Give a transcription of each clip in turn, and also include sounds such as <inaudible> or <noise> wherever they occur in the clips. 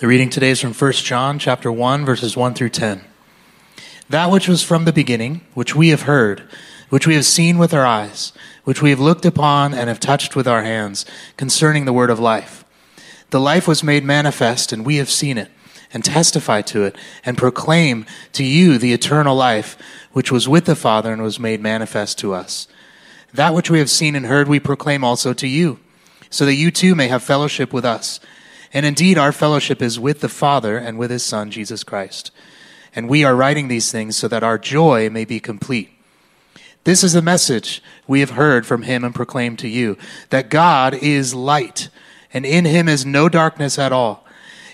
The reading today is from 1 John chapter 1 verses 1 through 10. That which was from the beginning, which we have heard, which we have seen with our eyes, which we have looked upon and have touched with our hands, concerning the word of life. The life was made manifest, and we have seen it, and testify to it, and proclaim to you the eternal life, which was with the Father and was made manifest to us. That which we have seen and heard we proclaim also to you, so that you too may have fellowship with us. And indeed, our fellowship is with the Father and with his Son, Jesus Christ. And we are writing these things so that our joy may be complete. This is the message we have heard from him and proclaimed to you that God is light, and in him is no darkness at all.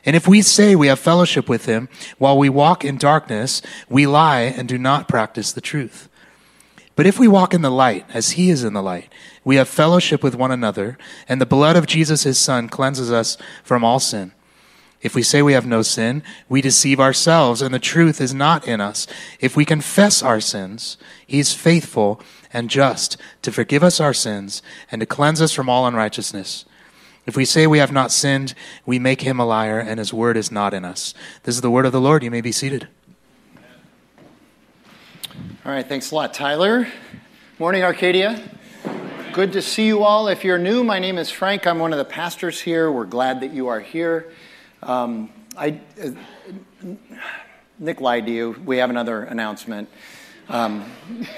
And if we say we have fellowship with him while we walk in darkness, we lie and do not practice the truth. But if we walk in the light, as he is in the light, we have fellowship with one another, and the blood of Jesus his Son cleanses us from all sin. If we say we have no sin, we deceive ourselves, and the truth is not in us. If we confess our sins, he is faithful and just to forgive us our sins and to cleanse us from all unrighteousness. If we say we have not sinned, we make him a liar, and his word is not in us. This is the word of the Lord. You may be seated. All right, thanks a lot, Tyler. Morning, Arcadia. Good to see you all. If you're new, my name is Frank. I'm one of the pastors here. We're glad that you are here. Um, I, uh, Nick lied to you. We have another announcement. Um, <laughs>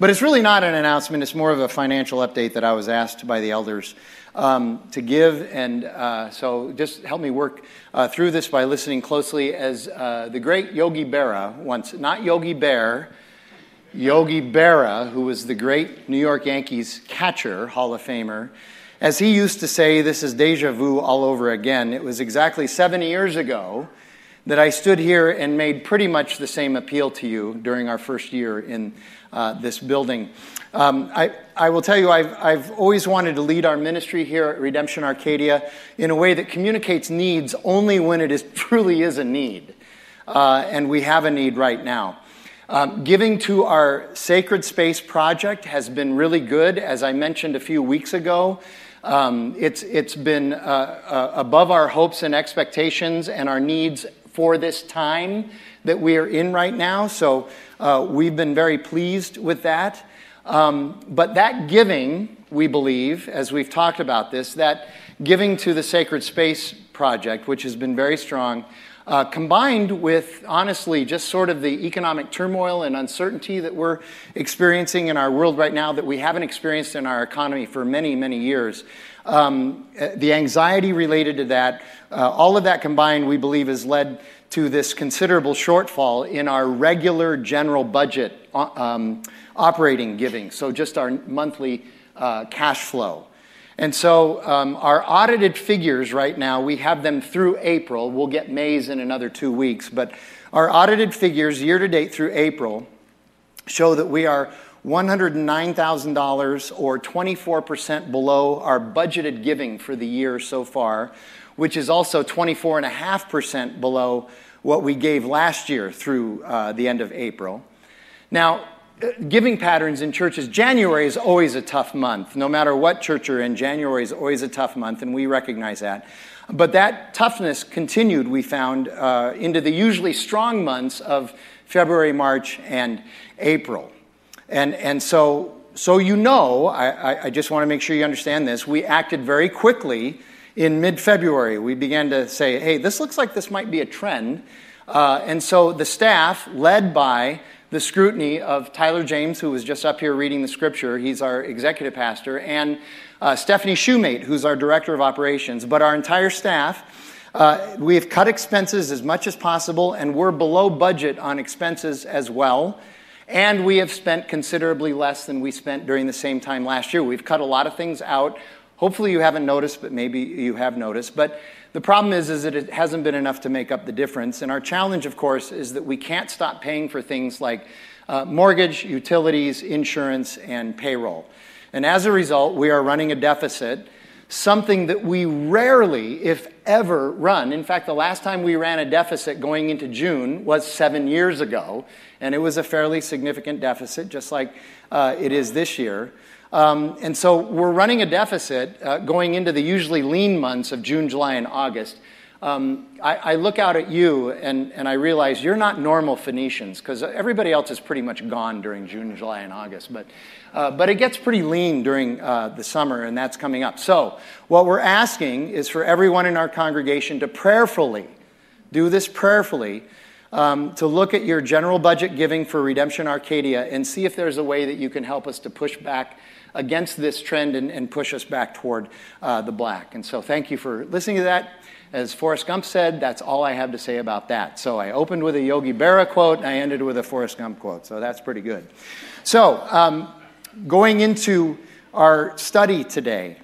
but it's really not an announcement, it's more of a financial update that I was asked by the elders um, to give. And uh, so just help me work uh, through this by listening closely. As uh, the great Yogi Berra once, not Yogi Bear, Yogi Berra, who was the great New York Yankees catcher, Hall of Famer, as he used to say, this is deja vu all over again. It was exactly 70 years ago that I stood here and made pretty much the same appeal to you during our first year in uh, this building. Um, I, I will tell you, I've, I've always wanted to lead our ministry here at Redemption Arcadia in a way that communicates needs only when it is, <laughs> truly is a need. Uh, and we have a need right now. Um, giving to our Sacred Space project has been really good. As I mentioned a few weeks ago, um, it's, it's been uh, uh, above our hopes and expectations and our needs for this time that we are in right now. So uh, we've been very pleased with that. Um, but that giving, we believe, as we've talked about this, that giving to the Sacred Space Project, which has been very strong, uh, combined with, honestly, just sort of the economic turmoil and uncertainty that we're experiencing in our world right now that we haven't experienced in our economy for many, many years. Um, the anxiety related to that, uh, all of that combined, we believe, has led to this considerable shortfall in our regular general budget uh, um, operating giving, so just our monthly uh, cash flow. And so um, our audited figures right now, we have them through April. We'll get May's in another two weeks, but our audited figures year to date through April show that we are $109,000 or 24% below our budgeted giving for the year so far, which is also 24.5% below what we gave last year through uh, the end of April. Now, giving patterns in churches, January is always a tough month. No matter what church you're in, January is always a tough month, and we recognize that. But that toughness continued, we found, uh, into the usually strong months of February, March, and April. And, and so, so you know, I, I just want to make sure you understand this, we acted very quickly in mid February. We began to say, hey, this looks like this might be a trend. Uh, and so the staff, led by the scrutiny of Tyler James, who was just up here reading the scripture, he's our executive pastor, and uh, Stephanie Shoemate, who's our director of operations, but our entire staff. Uh, we have cut expenses as much as possible, and we're below budget on expenses as well. And we have spent considerably less than we spent during the same time last year. We've cut a lot of things out. Hopefully, you haven't noticed, but maybe you have noticed. But the problem is, is that it hasn't been enough to make up the difference. And our challenge, of course, is that we can't stop paying for things like uh, mortgage, utilities, insurance, and payroll. And as a result, we are running a deficit, something that we rarely, if ever, run. In fact, the last time we ran a deficit going into June was seven years ago and it was a fairly significant deficit, just like uh, it is this year. Um, and so we're running a deficit uh, going into the usually lean months of June, July, and August. Um, I, look out at you and, I realize you're not normal Phoenicians because everybody else is pretty much gone during June, July, and August. But, uh, but it gets pretty lean during uh, the summer, and that's coming up. So, what we're asking is for everyone in our congregation to prayerfully, do this prayerfully, um, to look at your general budget giving for Redemption Arcadia and see if there's a way that you can help us to push back against this trend and, and push us back toward uh, the black. And so, thank you for listening to that. As Forrest Gump said, that's all I have to say about that. So I opened with a Yogi Berra quote, and I ended with a Forrest Gump quote. So that's pretty good. So, um, going into our study today,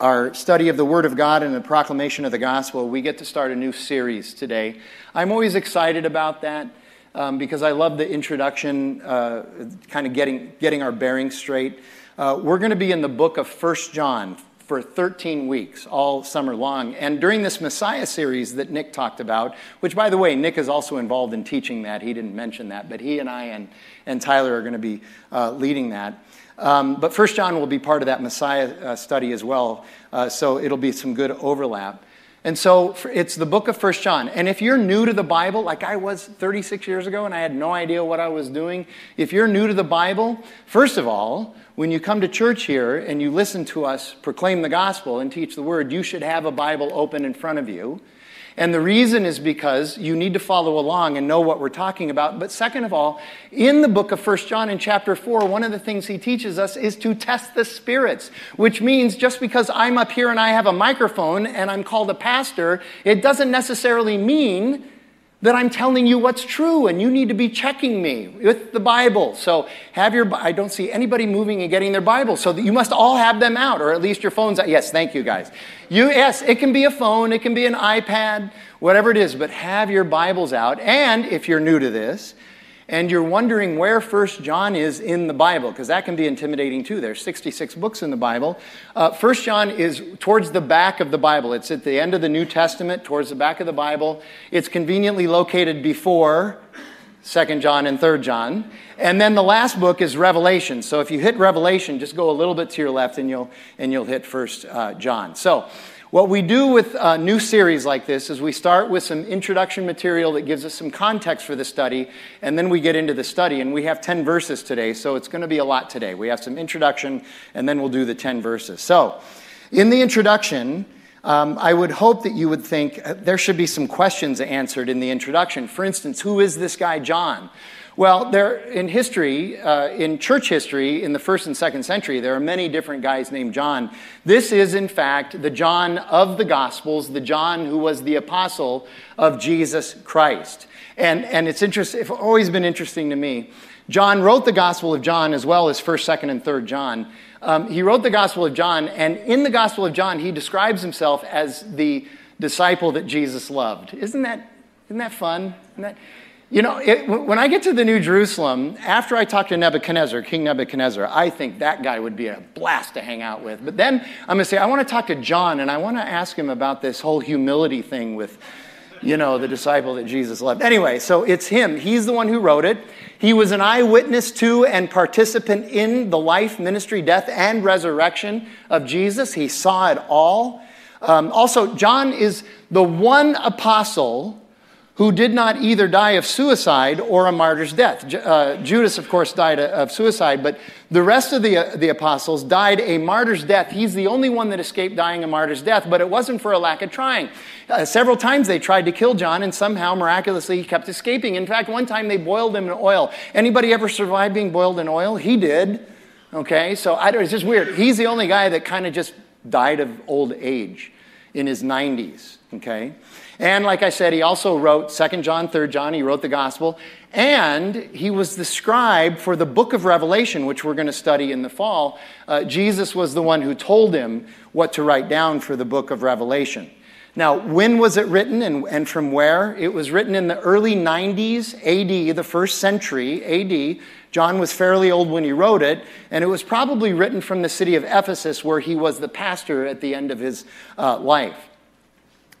our study of the Word of God and the proclamation of the gospel, we get to start a new series today. I'm always excited about that um, because I love the introduction, uh, kind of getting, getting our bearings straight. Uh, we're going to be in the book of First John, for 13 weeks, all summer long. And during this Messiah series that Nick talked about, which, by the way, Nick is also involved in teaching that. He didn't mention that, but he and I and, and Tyler are going to be uh, leading that. Um, but First John will be part of that Messiah uh, study as well, uh, so it'll be some good overlap. And so it's the book of First John. And if you're new to the Bible, like I was 36 years ago and I had no idea what I was doing, if you're new to the Bible, first of all, when you come to church here and you listen to us proclaim the gospel and teach the word, you should have a Bible open in front of you. And the reason is because you need to follow along and know what we're talking about. But second of all, in the book of First John in chapter 4, one of the things he teaches us is to test the spirits, which means just because I'm up here and I have a microphone and I'm called a pastor, it doesn't necessarily mean that I'm telling you what's true and you need to be checking me with the Bible. So have your, I don't see anybody moving and getting their Bible. So you must all have them out or at least your phones out. Yes, thank you guys. You, yes, it can be a phone, it can be an iPad, whatever it is, but have your Bibles out. And if you're new to this, and you're wondering where First John is in the Bible, because that can be intimidating too. There's 66 books in the Bible. Uh, First John is towards the back of the Bible. It's at the end of the New Testament, towards the back of the Bible. It's conveniently located before Second John and Third John. And then the last book is Revelation. So if you hit Revelation, just go a little bit to your left and you'll, and you'll hit First uh, John. So what we do with a new series like this is we start with some introduction material that gives us some context for the study, and then we get into the study. And we have 10 verses today, so it's going to be a lot today. We have some introduction, and then we'll do the 10 verses. So, in the introduction, um, I would hope that you would think uh, there should be some questions answered in the introduction. For instance, who is this guy John? Well, there in history, uh, in church history, in the first and second century, there are many different guys named John. This is, in fact, the John of the Gospels, the John who was the apostle of Jesus Christ. And, and it's, interest, it's always been interesting to me. John wrote the Gospel of John as well as 1st, 2nd, and 3rd John. Um, he wrote the Gospel of John, and in the Gospel of John, he describes himself as the disciple that Jesus loved. Isn't that, isn't that fun? Isn't that, you know, it, when I get to the New Jerusalem, after I talk to Nebuchadnezzar, King Nebuchadnezzar, I think that guy would be a blast to hang out with. But then I'm going to say, I want to talk to John and I want to ask him about this whole humility thing with, you know, the disciple that Jesus loved. Anyway, so it's him. He's the one who wrote it. He was an eyewitness to and participant in the life, ministry, death, and resurrection of Jesus. He saw it all. Um, also, John is the one apostle who did not either die of suicide or a martyr's death. Uh, Judas, of course, died of suicide, but the rest of the, uh, the apostles died a martyr's death. He's the only one that escaped dying a martyr's death, but it wasn't for a lack of trying. Uh, several times they tried to kill John, and somehow, miraculously, he kept escaping. In fact, one time they boiled him in oil. Anybody ever survive being boiled in oil? He did. Okay, so I don't, it's just weird. He's the only guy that kind of just died of old age in his 90s. Okay? And like I said, he also wrote 2nd John, 3rd John, he wrote the gospel, and he was the scribe for the book of Revelation, which we're going to study in the fall. Uh, Jesus was the one who told him what to write down for the book of Revelation. Now, when was it written and, and from where? It was written in the early 90s AD, the first century AD. John was fairly old when he wrote it, and it was probably written from the city of Ephesus, where he was the pastor at the end of his uh, life.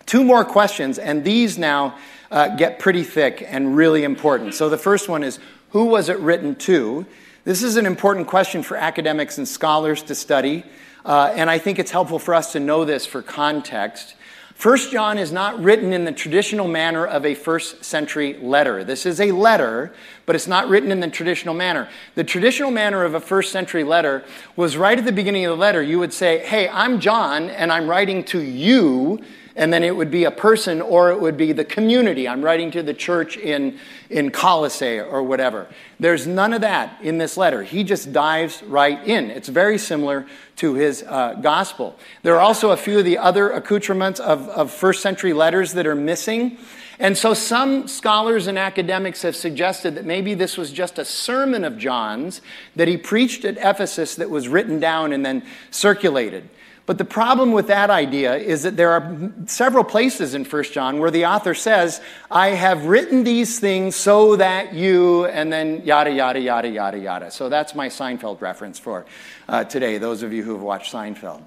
Two more questions, and these now uh, get pretty thick and really important. So the first one is who was it written to? This is an important question for academics and scholars to study, uh, and I think it's helpful for us to know this for context. First John is not written in the traditional manner of a first century letter. This is a letter, but it's not written in the traditional manner. The traditional manner of a first century letter was right at the beginning of the letter, you would say, Hey, I'm John, and I'm writing to you and then it would be a person or it would be the community. I'm writing to the church in, in Colossae or whatever. There's none of that in this letter. He just dives right in. It's very similar to his uh, gospel. There are also a few of the other accoutrements of, of first century letters that are missing. And so some scholars and academics have suggested that maybe this was just a sermon of John's that he preached at Ephesus that was written down and then circulated. But the problem with that idea is that there are several places in 1 John where the author says, I have written these things so that you, and then yada, yada, yada, yada, yada. So that's my Seinfeld reference for uh, today, those of you who have watched Seinfeld.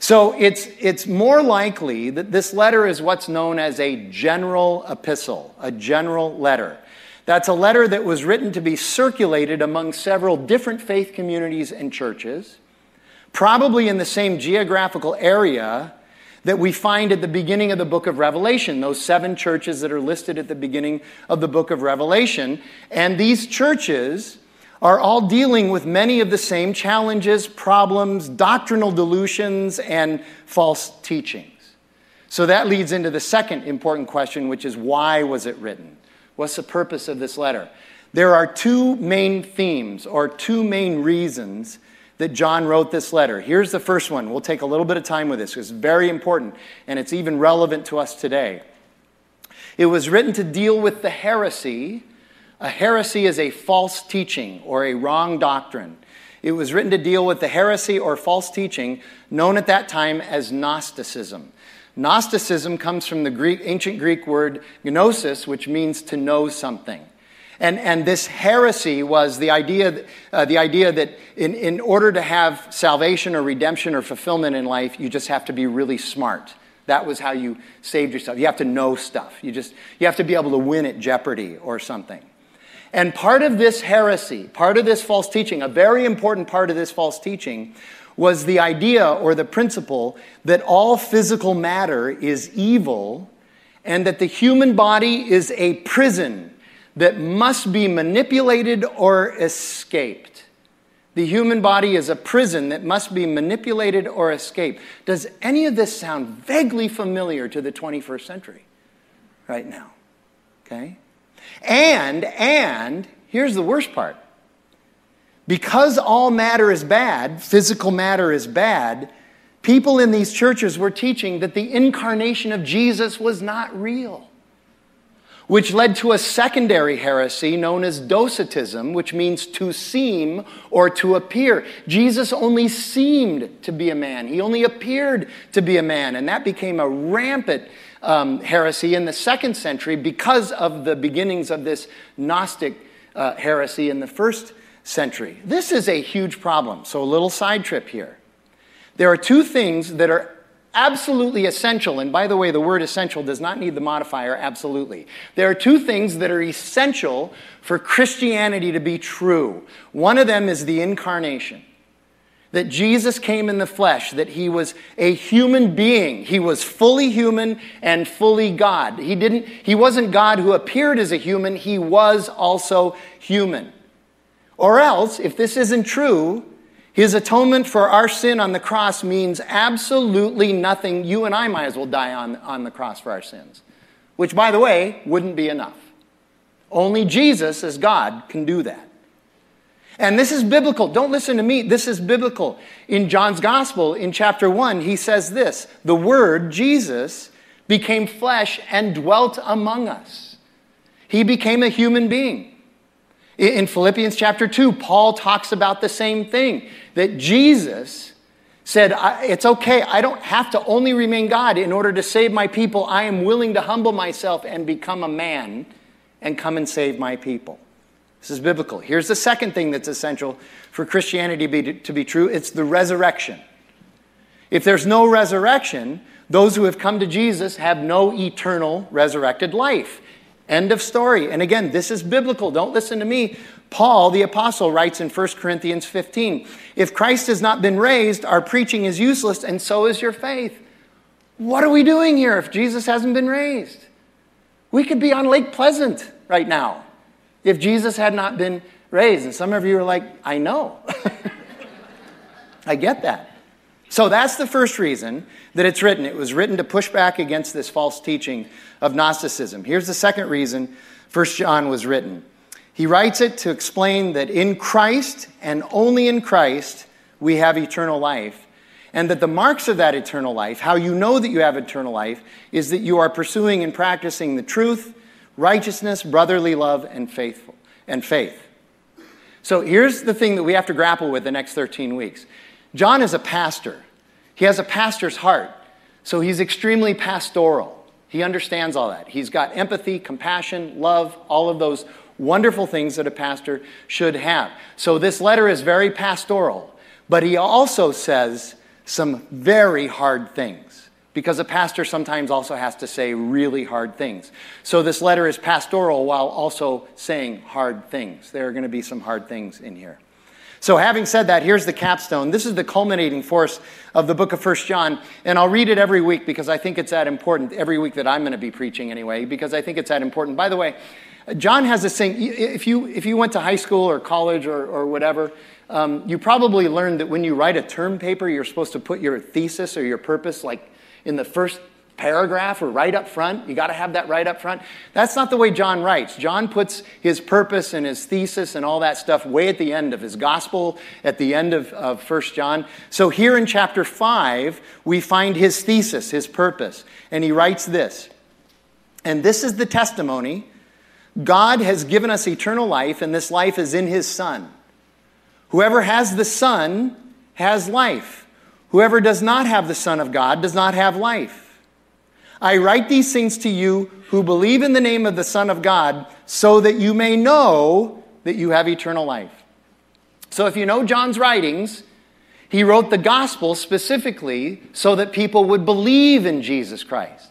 So it's, it's more likely that this letter is what's known as a general epistle, a general letter. That's a letter that was written to be circulated among several different faith communities and churches probably in the same geographical area that we find at the beginning of the book of Revelation, those seven churches that are listed at the beginning of the book of Revelation. And these churches are all dealing with many of the same challenges, problems, doctrinal delusions, and false teachings. So that leads into the second important question, which is why was it written? What's the purpose of this letter? There are two main themes or two main reasons that John wrote this letter. Here's the first one. We'll take a little bit of time with this. It's very important, and it's even relevant to us today. It was written to deal with the heresy. A heresy is a false teaching or a wrong doctrine. It was written to deal with the heresy or false teaching known at that time as Gnosticism. Gnosticism comes from the Greek, ancient Greek word gnosis, which means to know something. And, and this heresy was the idea, uh, the idea that in, in order to have salvation or redemption or fulfillment in life, you just have to be really smart. That was how you saved yourself. You have to know stuff. You just you have to be able to win at Jeopardy or something. And part of this heresy, part of this false teaching, a very important part of this false teaching was the idea or the principle that all physical matter is evil and that the human body is a prison that must be manipulated or escaped. The human body is a prison that must be manipulated or escaped. Does any of this sound vaguely familiar to the 21st century right now? Okay? And, and, here's the worst part. Because all matter is bad, physical matter is bad, people in these churches were teaching that the incarnation of Jesus was not real which led to a secondary heresy known as docetism, which means to seem or to appear. Jesus only seemed to be a man, he only appeared to be a man, and that became a rampant um, heresy in the second century because of the beginnings of this Gnostic uh, heresy in the first century. This is a huge problem. So, a little side trip here. There are two things that are absolutely essential, and by the way, the word essential does not need the modifier absolutely. There are two things that are essential for Christianity to be true. One of them is the incarnation. That Jesus came in the flesh, that he was a human being. He was fully human and fully God. He didn't he wasn't God who appeared as a human, he was also human. Or else, if this isn't true, his atonement for our sin on the cross means absolutely nothing. You and I might as well die on, on the cross for our sins, which, by the way, wouldn't be enough. Only Jesus, as God, can do that. And this is biblical. Don't listen to me. This is biblical. In John's Gospel, in chapter 1, he says this The Word, Jesus, became flesh and dwelt among us. He became a human being. In Philippians chapter 2, Paul talks about the same thing that Jesus said, It's okay, I don't have to only remain God in order to save my people. I am willing to humble myself and become a man and come and save my people. This is biblical. Here's the second thing that's essential for Christianity to be, to be true it's the resurrection. If there's no resurrection, those who have come to Jesus have no eternal resurrected life. End of story. And again, this is biblical. Don't listen to me. Paul, the apostle, writes in 1 Corinthians 15 If Christ has not been raised, our preaching is useless, and so is your faith. What are we doing here if Jesus hasn't been raised? We could be on Lake Pleasant right now if Jesus had not been raised. And some of you are like, I know. <laughs> I get that. So that's the first reason that it's written. It was written to push back against this false teaching of Gnosticism. Here's the second reason 1 John was written. He writes it to explain that in Christ and only in Christ we have eternal life. And that the marks of that eternal life, how you know that you have eternal life, is that you are pursuing and practicing the truth, righteousness, brotherly love, and faithful and faith. So here's the thing that we have to grapple with the next 13 weeks. John is a pastor. He has a pastor's heart. So he's extremely pastoral. He understands all that. He's got empathy, compassion, love, all of those wonderful things that a pastor should have. So this letter is very pastoral, but he also says some very hard things because a pastor sometimes also has to say really hard things. So this letter is pastoral while also saying hard things. There are going to be some hard things in here. So, having said that, here's the capstone. This is the culminating force of the book of First John. And I'll read it every week because I think it's that important, every week that I'm going to be preaching anyway, because I think it's that important. By the way, John has this thing. If you, if you went to high school or college or, or whatever, um, you probably learned that when you write a term paper, you're supposed to put your thesis or your purpose like in the first paragraph or right up front. You got to have that right up front. That's not the way John writes. John puts his purpose and his thesis and all that stuff way at the end of his gospel, at the end of, of 1 John. So here in chapter 5, we find his thesis, his purpose. And he writes this. And this is the testimony God has given us eternal life, and this life is in his Son. Whoever has the Son has life. Whoever does not have the Son of God does not have life. I write these things to you who believe in the name of the Son of God, so that you may know that you have eternal life. So if you know John's writings, he wrote the gospel specifically so that people would believe in Jesus Christ.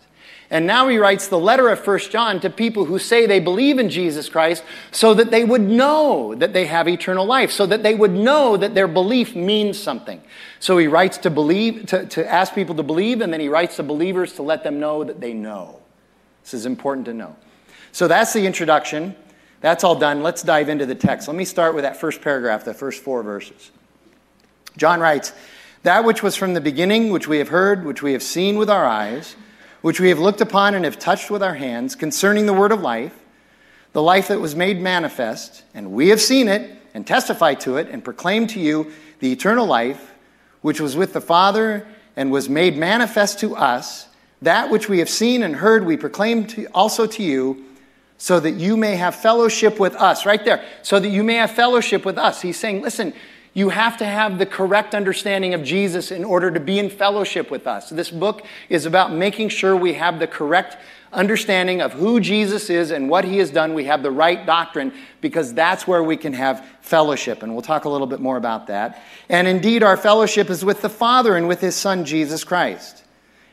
And now he writes the letter of First John to people who say they believe in Jesus Christ so that they would know that they have eternal life, so that they would know that their belief means something. So he writes to believe, to, to ask people to believe, and then he writes to believers to let them know that they know. This is important to know. So that's the introduction. That's all done. Let's dive into the text. Let me start with that first paragraph, the first four verses. John writes, That which was from the beginning, which we have heard, which we have seen with our eyes, which we have looked upon and have touched with our hands, concerning the word of life, the life that was made manifest, and we have seen it and testify to it and proclaim to you the eternal life, which was with the Father and was made manifest to us. That which we have seen and heard, we proclaim to, also to you, so that you may have fellowship with us. Right there. So that you may have fellowship with us. He's saying, listen, you have to have the correct understanding of Jesus in order to be in fellowship with us. This book is about making sure we have the correct understanding of who Jesus is and what he has done. We have the right doctrine because that's where we can have fellowship. And we'll talk a little bit more about that. And indeed, our fellowship is with the Father and with his Son, Jesus Christ.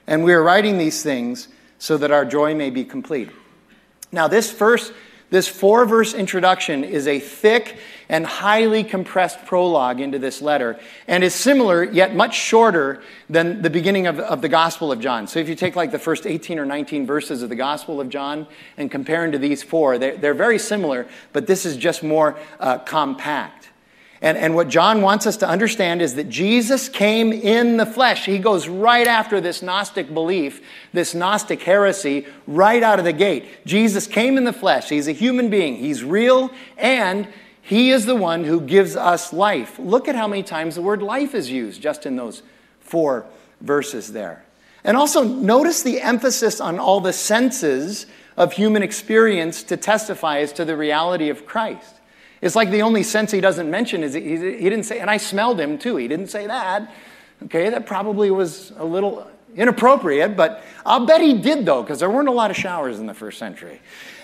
And we are writing these things so that our joy may be complete. Now, this first this four verse introduction is a thick and highly compressed prologue into this letter and is similar yet much shorter than the beginning of, of the Gospel of John. So if you take like the first 18 or 19 verses of the Gospel of John and compare them to these four, they're, they're very similar, but this is just more uh, compact. And, and what John wants us to understand is that Jesus came in the flesh. He goes right after this Gnostic belief, this Gnostic heresy, right out of the gate. Jesus came in the flesh. He's a human being, he's real, and he is the one who gives us life. Look at how many times the word life is used just in those four verses there. And also notice the emphasis on all the senses of human experience to testify as to the reality of Christ. It's like the only sense he doesn't mention is he, didn't say, and I smelled him too. He didn't say that. Okay, that probably was a little inappropriate, but I'll bet he did though, because there weren't a lot of showers in the first century.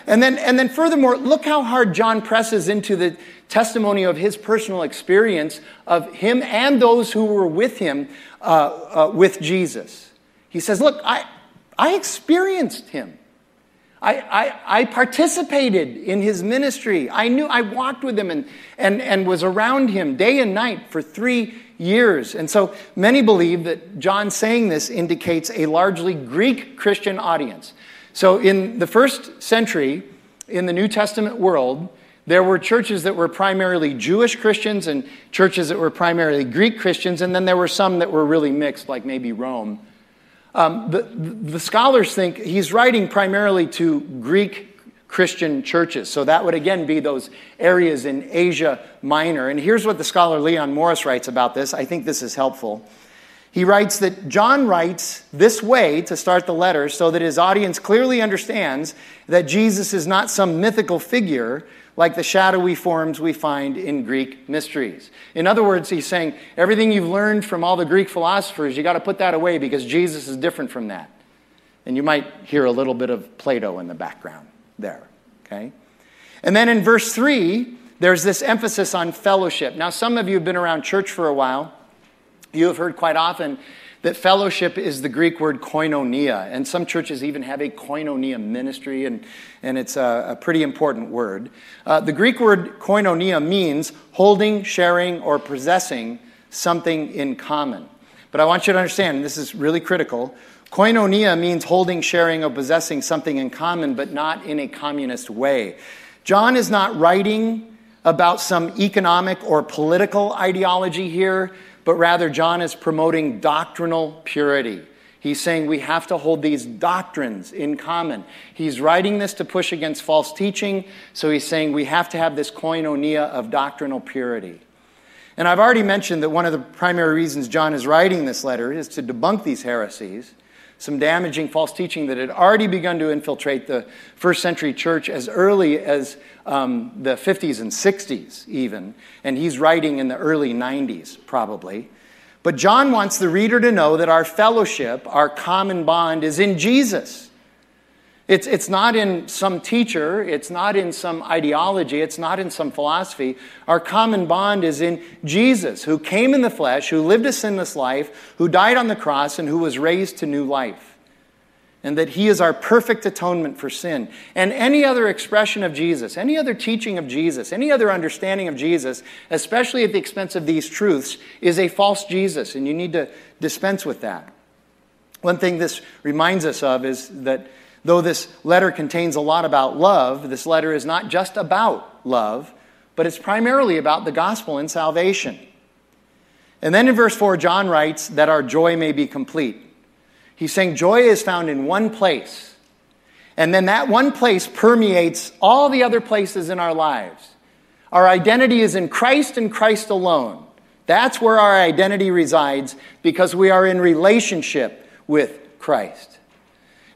And then, and then furthermore, look how hard John presses into the testimony of his personal experience of him and those who were with him uh, uh, with Jesus. He says, Look, I, I experienced him. I, I, I, participated in his ministry. I knew I walked with him and, and, and was around him day and night for three years. And so many believe that John saying this indicates a largely Greek Christian audience. So in the first century, in the New Testament world, there were churches that were primarily Jewish Christians and churches that were primarily Greek Christians, and then there were some that were really mixed, like maybe Rome. Um, the, the scholars think he's writing primarily to Greek Christian churches. So that would again be those areas in Asia Minor. And here's what the scholar Leon Morris writes about this. I think this is helpful. He writes that John writes this way to start the letter so that his audience clearly understands that Jesus is not some mythical figure like the shadowy forms we find in Greek mysteries. In other words, he's saying everything you've learned from all the Greek philosophers, you got to put that away because Jesus is different from that. And you might hear a little bit of Plato in the background there, okay? And then in verse 3, there's this emphasis on fellowship. Now, some of you have been around church for a while. You have heard quite often that fellowship is the Greek word koinonia, and some churches even have a koinonia ministry, and, and it's a, a pretty important word. Uh, the Greek word koinonia means holding, sharing, or possessing something in common. But I want you to understand, this is really critical. Koinonia means holding, sharing, or possessing something in common, but not in a communist way. John is not writing about some economic or political ideology here but rather John is promoting doctrinal purity. He's saying we have to hold these doctrines in common. He's writing this to push against false teaching, so he's saying we have to have this koinonia of doctrinal purity. And I've already mentioned that one of the primary reasons John is writing this letter is to debunk these heresies some damaging false teaching that had already begun to infiltrate the first century church as early as um, the 50s and 60s, even. And he's writing in the early 90s, probably. But John wants the reader to know that our fellowship, our common bond, is in Jesus. It's, it's not in some teacher, it's not in some ideology, it's not in some philosophy. Our common bond is in Jesus, who came in the flesh, who lived a sinless life, who died on the cross, and who was raised to new life. And that he is our perfect atonement for sin. And any other expression of Jesus, any other teaching of Jesus, any other understanding of Jesus, especially at the expense of these truths, is a false Jesus, and you need to dispense with that. One thing this reminds us of is that Though this letter contains a lot about love, this letter is not just about love, but it's primarily about the gospel and salvation. And then in verse 4, John writes that our joy may be complete. He's saying joy is found in one place. And then that one place permeates all the other places in our lives. Our identity is in Christ and Christ alone. That's where our identity resides because we are in relationship with Christ.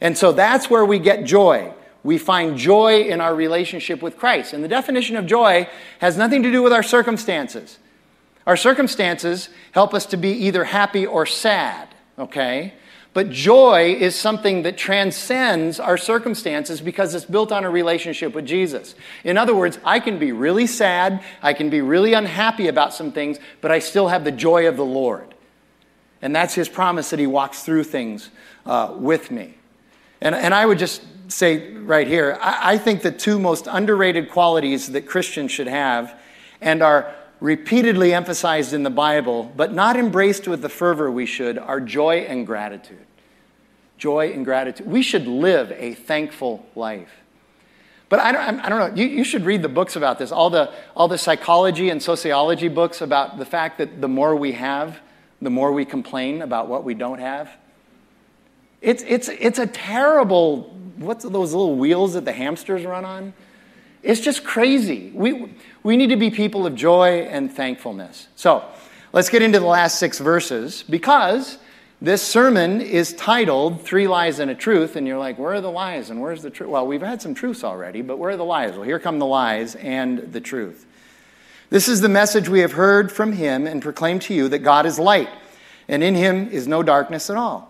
And so that's where we get joy. We find joy in our relationship with Christ. And the definition of joy has nothing to do with our circumstances. Our circumstances help us to be either happy or sad, okay? But joy is something that transcends our circumstances because it's built on a relationship with Jesus. In other words, I can be really sad, I can be really unhappy about some things, but I still have the joy of the Lord. And that's his promise that he walks through things uh, with me. And, and I would just say right here I, I think the two most underrated qualities that Christians should have and are repeatedly emphasized in the Bible, but not embraced with the fervor we should, are joy and gratitude. Joy and gratitude. We should live a thankful life. But I don't, I don't know, you, you should read the books about this, all the, all the psychology and sociology books about the fact that the more we have, the more we complain about what we don't have. It's, it's, it's a terrible, what's those little wheels that the hamsters run on? It's just crazy. We, we need to be people of joy and thankfulness. So let's get into the last six verses because this sermon is titled Three Lies and a Truth. And you're like, where are the lies and where's the truth? Well, we've had some truths already, but where are the lies? Well, here come the lies and the truth. This is the message we have heard from him and proclaimed to you that God is light, and in him is no darkness at all.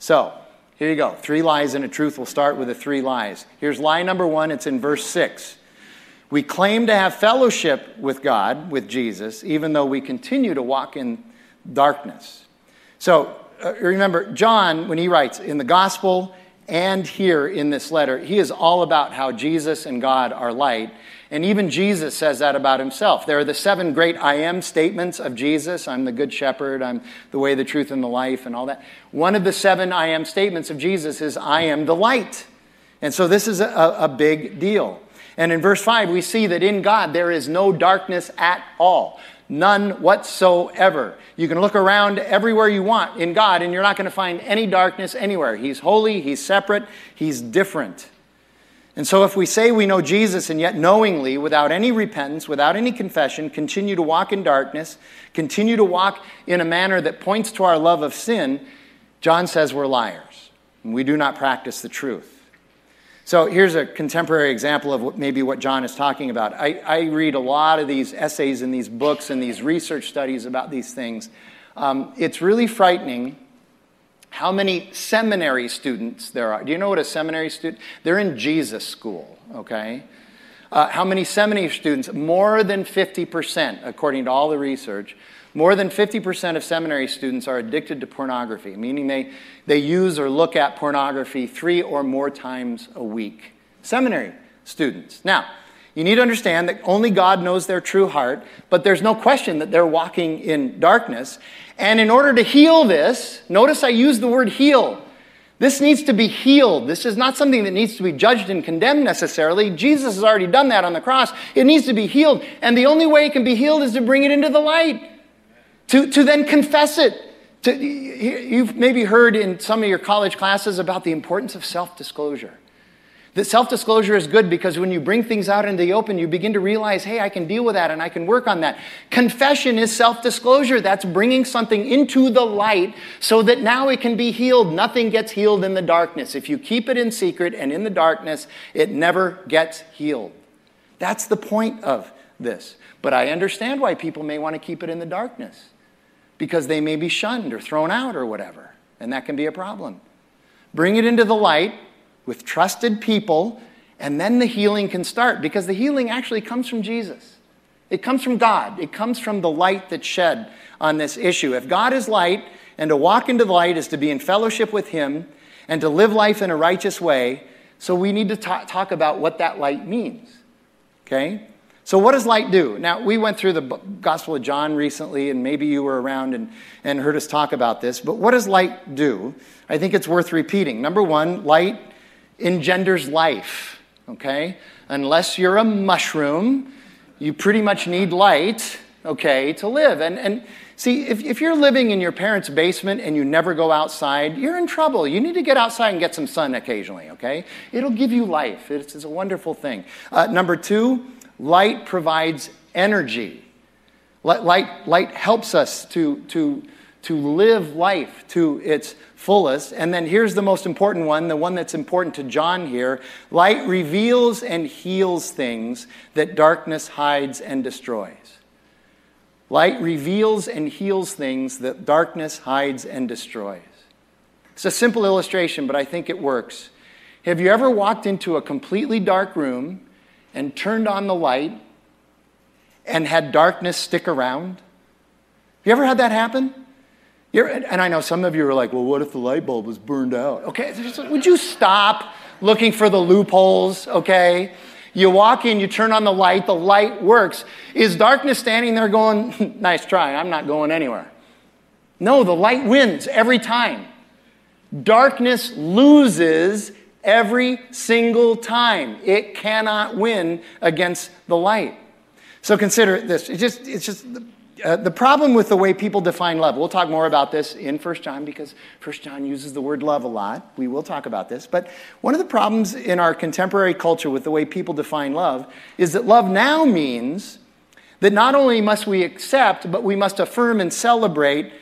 So, here you go. Three lies and a truth. We'll start with the three lies. Here's lie number one. It's in verse six. We claim to have fellowship with God, with Jesus, even though we continue to walk in darkness. So, uh, remember, John, when he writes in the gospel and here in this letter, he is all about how Jesus and God are light. And even Jesus says that about himself. There are the seven great I am statements of Jesus I'm the good shepherd, I'm the way, the truth, and the life, and all that. One of the seven I am statements of Jesus is I am the light. And so this is a, a big deal. And in verse 5, we see that in God there is no darkness at all. None whatsoever. You can look around everywhere you want in God, and you're not going to find any darkness anywhere. He's holy, He's separate, He's different. And so, if we say we know Jesus and yet knowingly, without any repentance, without any confession, continue to walk in darkness, continue to walk in a manner that points to our love of sin, John says we're liars. And we do not practice the truth. So, here's a contemporary example of what, maybe what John is talking about. I, I, read a lot of these essays and these books and these research studies about these things. Um, it's really frightening how many seminary students there are. Do you know what a seminary student? They're in Jesus school, okay? Uh, how many seminary students? More than 50%, according to all the research. More than 50% of seminary students are addicted to pornography, meaning they, they use or look at pornography three or more times a week. Seminary students. Now, you need to understand that only God knows their true heart, but there's no question that they're walking in darkness. And in order to heal this, notice I use the word heal. This needs to be healed. This is not something that needs to be judged and condemned necessarily. Jesus has already done that on the cross. It needs to be healed. And the only way it can be healed is to bring it into the light, to, to then confess it. To, you've maybe heard in some of your college classes about the importance of self disclosure. That self disclosure is good because when you bring things out into the open, you begin to realize, hey, I can deal with that and I can work on that. Confession is self disclosure. That's bringing something into the light so that now it can be healed. Nothing gets healed in the darkness. If you keep it in secret and in the darkness, it never gets healed. That's the point of this. But I understand why people may want to keep it in the darkness because they may be shunned or thrown out or whatever, and that can be a problem. Bring it into the light with trusted people, and then the healing can start because the healing actually comes from Jesus. It comes from God, it comes from the light that's shed on this issue. If God is light, and to walk into the light is to be in fellowship with Him and to live life in a righteous way, so we need to talk, about what that light means. Okay? So, what does light do? Now, we went through the Gospel of John recently, and maybe you were around and, and heard us talk about this, but what does light do? I think it's worth repeating. Number one, light engenders life, okay? Unless you're a mushroom, you pretty much need light, okay, to live. And, and see, if, if you're living in your parents' basement and you never go outside, you're in trouble. You need to get outside and get some sun occasionally, okay? It'll give you life. It's, it's a wonderful thing. Uh, number two, light provides energy. Light, light helps us to, to, to live life to its fullest. And then here's the most important one, the one that's important to John here light reveals and heals things that darkness hides and destroys. Light reveals and heals things that darkness hides and destroys. It's a simple illustration, but I think it works. Have you ever walked into a completely dark room and turned on the light and had darkness stick around? Have you ever had that happen? You're, and I know some of you are like, well, what if the light bulb was burned out? Okay, would you stop looking for the loopholes, okay? You walk in, you turn on the light, the light works. Is darkness standing there going, <laughs> nice try, I'm not going anywhere? No, the light wins every time. Darkness loses every single time. It cannot win against the light. So consider this. It's just, it's just uh, the problem with the way people define love, we'll talk more about this in First John because First John uses the word love a lot. We will talk about this. But one of the problems in our contemporary culture with the way people define love is that love now means that not only must we accept, but we must affirm and celebrate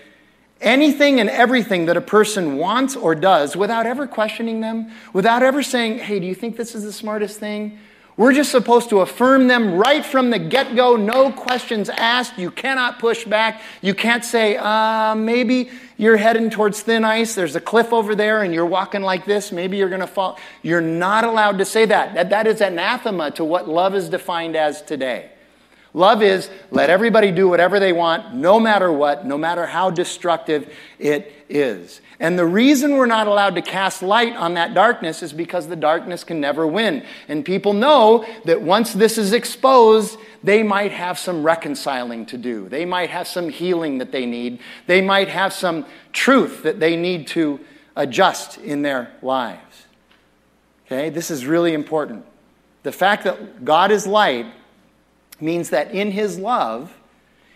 anything and everything that a person wants or does without ever questioning them, without ever saying, hey, do you think this is the smartest thing? We're just supposed to affirm them right from the get go, no questions asked. You cannot push back. You can't say, uh, maybe you're heading towards thin ice. There's a cliff over there and you're walking like this. Maybe you're going to fall. You're not allowed to say that. that. That is anathema to what love is defined as today. Love is let everybody do whatever they want, no matter what, no matter how destructive it is. And the reason we're not allowed to cast light on that darkness is because the darkness can never win. And people know that once this is exposed, they might have some reconciling to do. They might have some healing that they need. They might have some truth that they need to adjust in their lives. Okay, this is really important. The fact that God is light means that in his love,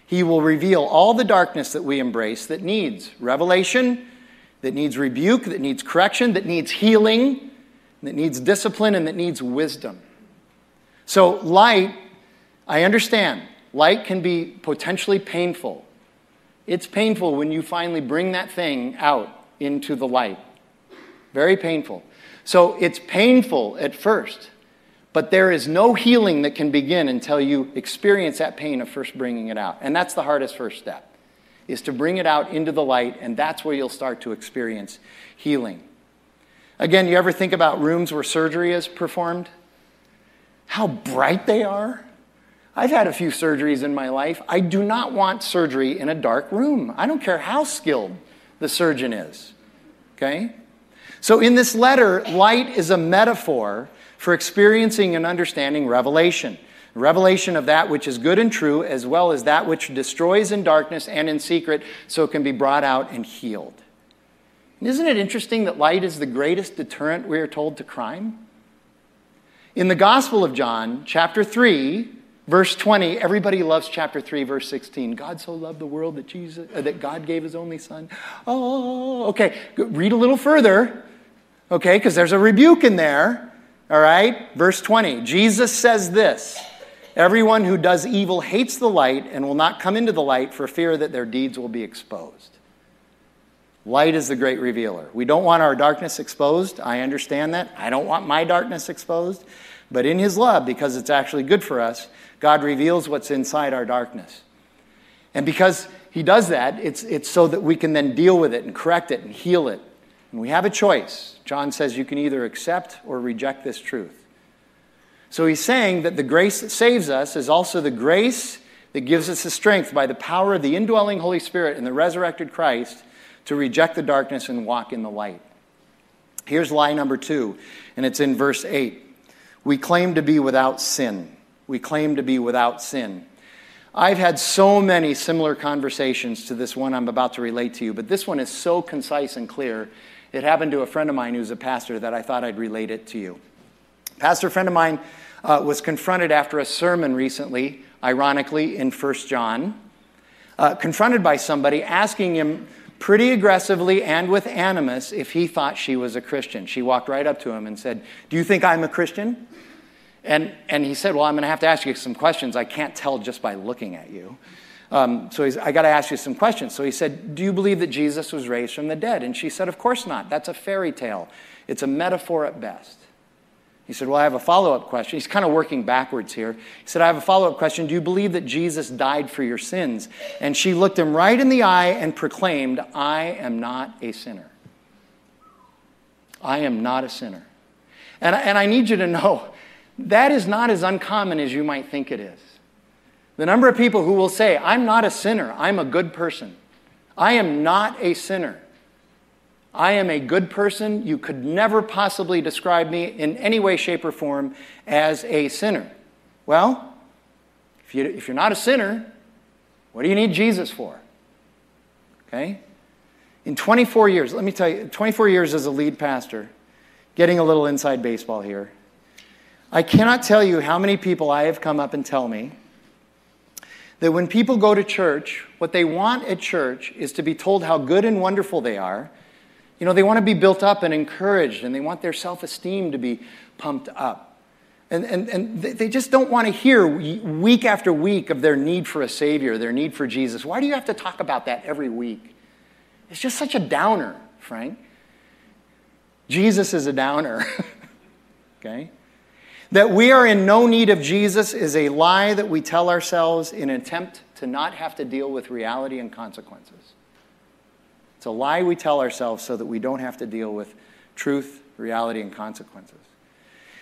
he will reveal all the darkness that we embrace that needs revelation, that needs rebuke, that needs correction, that needs healing, that needs discipline, and that needs wisdom. So, light, I understand, light can be potentially painful. It's painful when you finally bring that thing out into the light. Very painful. So, it's painful at first. But there is no healing that can begin until you experience that pain of first bringing it out. And that's the hardest first step, is to bring it out into the light, and that's where you'll start to experience healing. Again, you ever think about rooms where surgery is performed? How bright they are? I've had a few surgeries in my life. I do not want surgery in a dark room. I don't care how skilled the surgeon is. Okay? So, in this letter, light is a metaphor for experiencing and understanding revelation. Revelation of that which is good and true, as well as that which destroys in darkness and in secret, so it can be brought out and healed. And isn't it interesting that light is the greatest deterrent, we are told, to crime? In the Gospel of John, chapter 3, verse 20, everybody loves chapter 3, verse 16. God so loved the world that, Jesus, uh, that God gave his only son. Oh, okay. Read a little further, okay, because there's a rebuke in there. All right? Verse 20 Jesus says this Everyone who does evil hates the light and will not come into the light for fear that their deeds will be exposed. Light is the great revealer. We don't want our darkness exposed. I understand that. I don't want my darkness exposed. But in His love, because it's actually good for us, God reveals what's inside our darkness. And because He does that, it's, it's so that we can then deal with it and correct it and heal it and we have a choice. John says you can either accept or reject this truth. So he's saying that the grace that saves us is also the grace that gives us the strength by the power of the indwelling Holy Spirit and the resurrected Christ to reject the darkness and walk in the light. Here's lie number two, and it's in verse 8. We claim to be without sin. We claim to be without sin. I've had so many similar conversations to this one I'm about to relate to you, but this one is so concise and clear it happened to a friend of mine who's a pastor that I thought I'd relate it to you. Pastor friend of mine uh, was confronted after a sermon recently, ironically, in 1 John, uh, confronted by somebody asking him pretty aggressively and with animus if he thought she was a Christian. She walked right up to him and said, Do you think I'm a Christian? And, and he said, Well, I'm going to have to ask you some questions. I can't tell just by looking at you. Um, so he's, I got to ask you some questions. So he said, Do you believe that Jesus was raised from the dead? And she said, Of course not. That's a fairy tale, it's a metaphor at best. He said, Well, I have a follow up question. He's kind of working backwards here. He said, I have a follow up question. Do you believe that Jesus died for your sins? And she looked him right in the eye and proclaimed, I am not a sinner. I am not a sinner. And, and I need you to know that is not as uncommon as you might think it is. The number of people who will say, I'm not a sinner, I'm a good person. I am not a sinner. I am a good person. You could never possibly describe me in any way, shape, or form as a sinner. Well, if, you, if you're not a sinner, what do you need Jesus for? Okay? In 24 years, let me tell you, 24 years as a lead pastor, getting a little inside baseball here, I cannot tell you how many people I have come up and tell me that when people go to church, what they want at church is to be told how good and wonderful they are. You know, they want to be built up and encouraged, and they want their self esteem to be pumped up. And, and, and they just don't want to hear week after week of their need for a Savior, their need for Jesus. Why do you have to talk about that every week? It's just such a downer, Frank. Jesus is a downer. <laughs> okay? That we are in no need of Jesus is a lie that we tell ourselves in an attempt to not have to deal with reality and consequences. It's a lie we tell ourselves so that we don't have to deal with truth, reality, and consequences.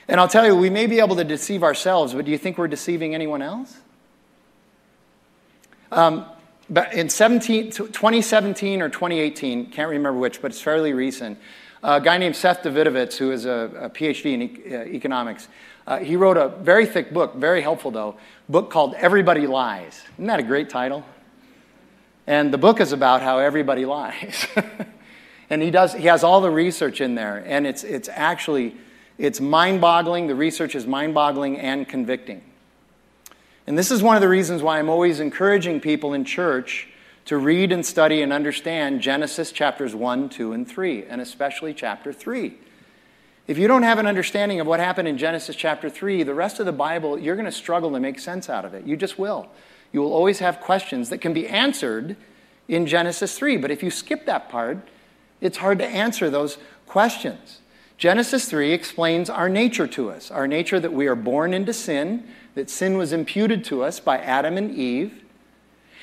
And I'll tell you, we may be able to deceive ourselves, but do you think we're deceiving anyone else? Um, but in 17, 2017 or 2018, can't remember which, but it's fairly recent, a guy named Seth Davidovich, who is a, a PhD in e- uh, economics, uh, he wrote a very thick book, very helpful though, book called Everybody Lies. Isn't that a great title? And the book is about how everybody lies. <laughs> and he does he has all the research in there and it's it's actually it's mind-boggling. The research is mind-boggling and convicting. And this is one of the reasons why I'm always encouraging people in church to read and study and understand Genesis chapters 1, 2, and 3, and especially chapter 3. If you don't have an understanding of what happened in Genesis chapter 3, the rest of the Bible, you're going to struggle to make sense out of it. You just will. You will always have questions that can be answered in Genesis 3. But if you skip that part, it's hard to answer those questions. Genesis 3 explains our nature to us our nature that we are born into sin, that sin was imputed to us by Adam and Eve,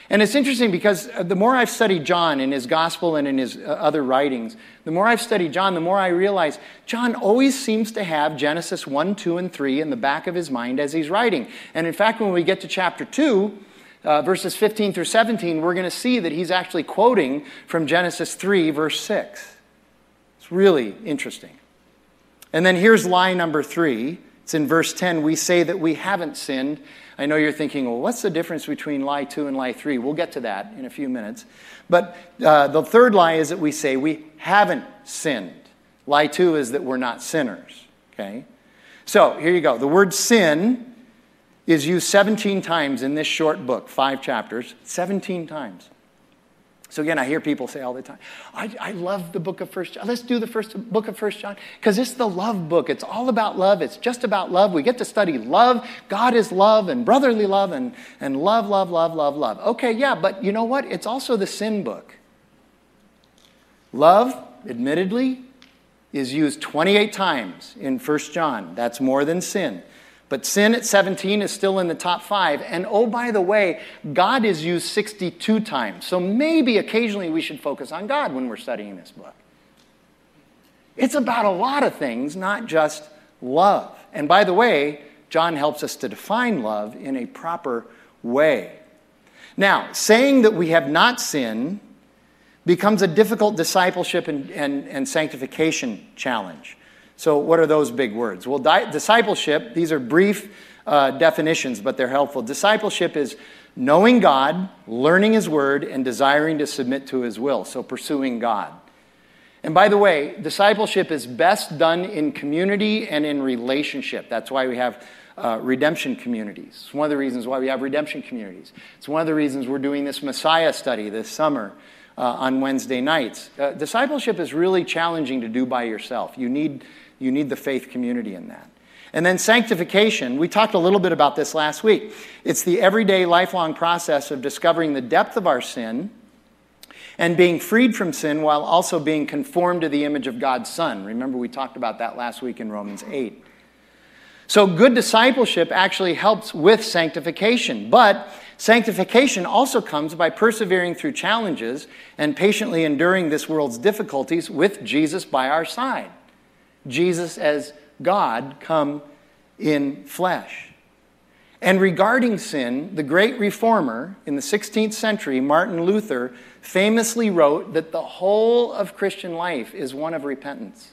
and it's interesting because uh, the more I've studied John in his gospel and in his uh, other writings, the more I've studied John, the more I realize John always seems to have Genesis 1, 2, and 3 in the back of his mind as he's writing. And in fact, when we get to chapter 2, uh, verses 15 through 17, we're going to see that he's actually quoting from Genesis 3, verse 6. It's really interesting. And then here's lie number three. It's in verse 10. We say that we haven't sinned I know you're thinking, well, what's the difference between lie two and lie three? We'll get to that in a few minutes. But uh, the third lie is that we say we haven't sinned. Lie two is that we're not sinners. Okay? So here you go. The word sin is used 17 times in this short book, five chapters, 17 times. So again, I hear people say all the time, I, I love the book of First John. Let's do the first book of First John because it's the love book. It's all about love. It's just about love. We get to study love. God is love and brotherly love and, and love, love, love, love, love. Okay, yeah, but you know what? It's also the sin book. Love, admittedly, is used 28 times in First John. That's more than sin. But sin at 17 is still in the top five. And oh, by the way, God is used 62 times. So maybe occasionally we should focus on God when we're studying this book. It's about a lot of things, not just love. And by the way, John helps us to define love in a proper way. Now, saying that we have not sinned becomes a difficult discipleship and, and, and sanctification challenge. So, what are those big words? Well, di- discipleship, these are brief uh, definitions, but they're helpful. Discipleship is knowing God, learning His Word, and desiring to submit to His will. So, pursuing God. And by the way, discipleship is best done in community and in relationship. That's why we have uh, redemption communities. It's one of the reasons why we have redemption communities. It's one of the reasons we're doing this Messiah study this summer uh, on Wednesday nights. Uh, discipleship is really challenging to do by yourself. You need you need the faith community in that. And then sanctification, we talked a little bit about this last week. It's the everyday, lifelong process of discovering the depth of our sin and being freed from sin while also being conformed to the image of God's Son. Remember, we talked about that last week in Romans 8. So, good discipleship actually helps with sanctification, but sanctification also comes by persevering through challenges and patiently enduring this world's difficulties with Jesus by our side. Jesus as God come in flesh. And regarding sin, the great reformer in the 16th century, Martin Luther, famously wrote that the whole of Christian life is one of repentance.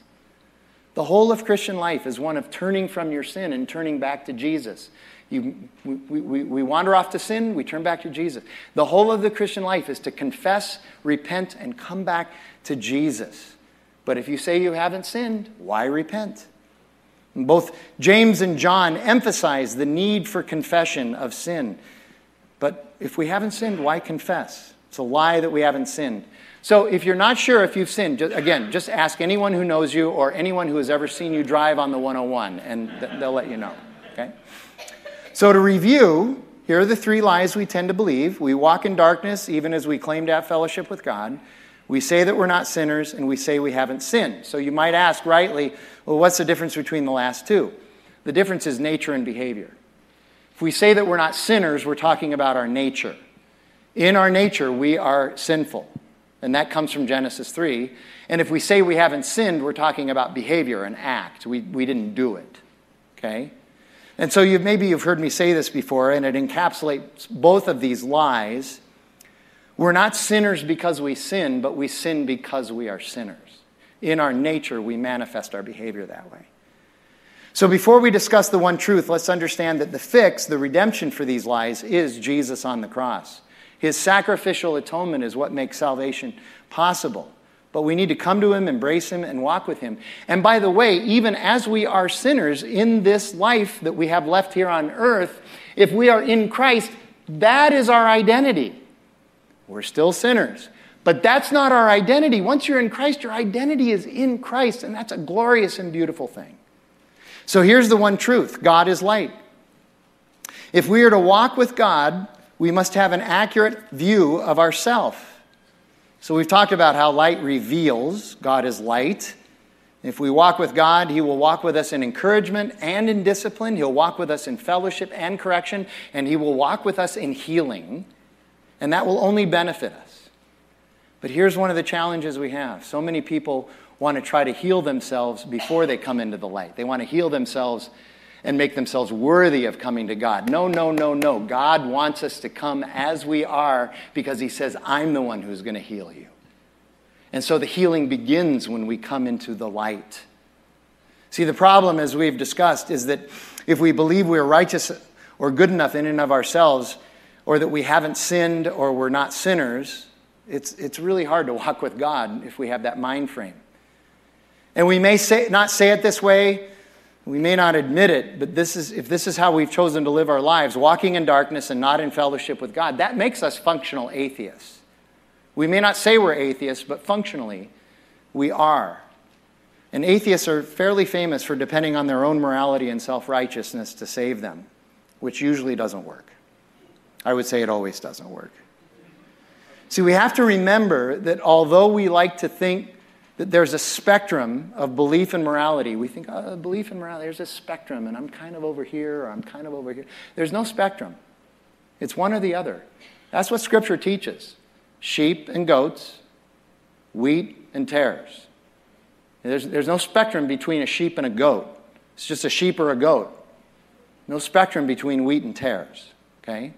The whole of Christian life is one of turning from your sin and turning back to Jesus. You, we, we, we wander off to sin, we turn back to Jesus. The whole of the Christian life is to confess, repent, and come back to Jesus. But if you say you haven't sinned, why repent? both James and John emphasize the need for confession of sin. But if we haven't sinned, why confess? It's a lie that we haven't sinned. So if you're not sure if you've sinned, just, again, just ask anyone who knows you or anyone who has ever seen you drive on the 101, and th- they'll let you know. Okay? So to review, here are the three lies we tend to believe. We walk in darkness even as we claim to have fellowship with God. We say that we're not sinners, and we say we haven't sinned. So you might ask rightly, well, what's the difference between the last two? The difference is nature and behavior. If we say that we're not sinners, we're talking about our nature. In our nature, we are sinful. And that comes from Genesis 3. And if we say we haven't sinned, we're talking about behavior, an act. We, we didn't do it. Okay? And so you've, maybe you've heard me say this before, and it encapsulates both of these lies. We're not sinners because we sin, but we sin because we are sinners. In our nature, we manifest our behavior that way. So before we discuss the one truth, let's understand that the fix, the redemption for these lies, is Jesus on the cross. His sacrificial atonement is what makes salvation possible. But we need to come to Him, embrace Him, and walk with Him. And by the way, even as we are sinners in this life that we have left here on earth, if we are in Christ, that is our identity. We're still sinners. But that's not our identity. Once you're in Christ, your identity is in Christ, and that's a glorious and beautiful thing. So here's the one truth God is light. If we are to walk with God, we must have an accurate view of ourself. So we've talked about how light reveals, God is light. If we walk with God, He will walk with us in encouragement and in discipline. He'll walk with us in fellowship and correction, and He will walk with us in healing. And that will only benefit us. But here's one of the challenges we have so many people want to try to heal themselves before they come into the light, they want to heal themselves and make themselves worthy of coming to God. No, no, no, no. God wants us to come as we are because He says, I'm the one who's going to heal you. And so the healing begins when we come into the light. See, the problem, as we've discussed, is that if we believe we're righteous or good enough in and of ourselves, or that we haven't sinned or we're not sinners, it's, it's really hard to walk with God if we have that mind frame. And we may say, not say it this way, we may not admit it, but this is, if this is how we've chosen to live our lives, walking in darkness and not in fellowship with God, that makes us functional atheists. We may not say we're atheists, but functionally, we are. And atheists are fairly famous for depending on their own morality and self righteousness to save them, which usually doesn't work. I would say it always doesn't work. See, we have to remember that although we like to think that there's a spectrum of belief and morality. We think, oh, belief and morality, there's a spectrum, and I'm kind of over here, or I'm kind of over here. There's no spectrum, it's one or the other. That's what Scripture teaches sheep and goats, wheat and tares. There's, there's no spectrum between a sheep and a goat. It's just a sheep or a goat. No spectrum between wheat and tares. Okay?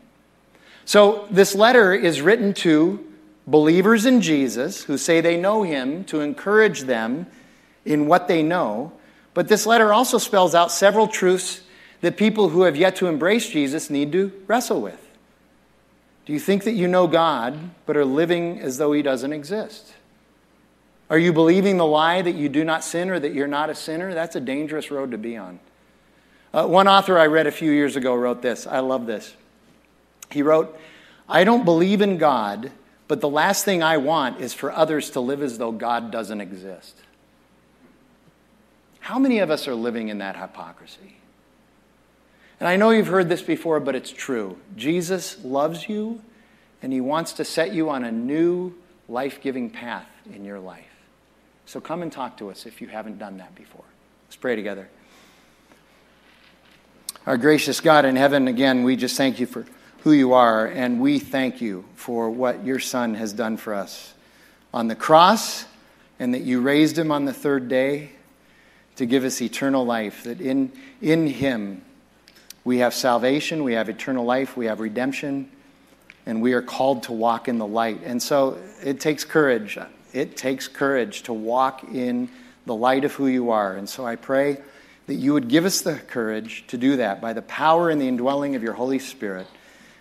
So this letter is written to believers in Jesus who say they know him to encourage them in what they know. But this letter also spells out several truths that people who have yet to embrace Jesus need to wrestle with. Do you think that you know God, but are living as though he doesn't exist? Are you believing the lie that you do not sin or that you're not a sinner? That's a dangerous road to be on. Uh, one author I read a few years ago wrote this. I love this. He wrote, I don't believe in God but the last thing I want is for others to live as though God doesn't exist. How many of us are living in that hypocrisy? And I know you've heard this before, but it's true. Jesus loves you, and he wants to set you on a new life giving path in your life. So come and talk to us if you haven't done that before. Let's pray together. Our gracious God in heaven, again, we just thank you for who you are, and we thank you for what your Son has done for us on the cross, and that you raised him on the third day to give us eternal life, that in, in him we have salvation, we have eternal life, we have redemption, and we are called to walk in the light. And so it takes courage. It takes courage to walk in the light of who you are. And so I pray that you would give us the courage to do that by the power and the indwelling of your Holy Spirit.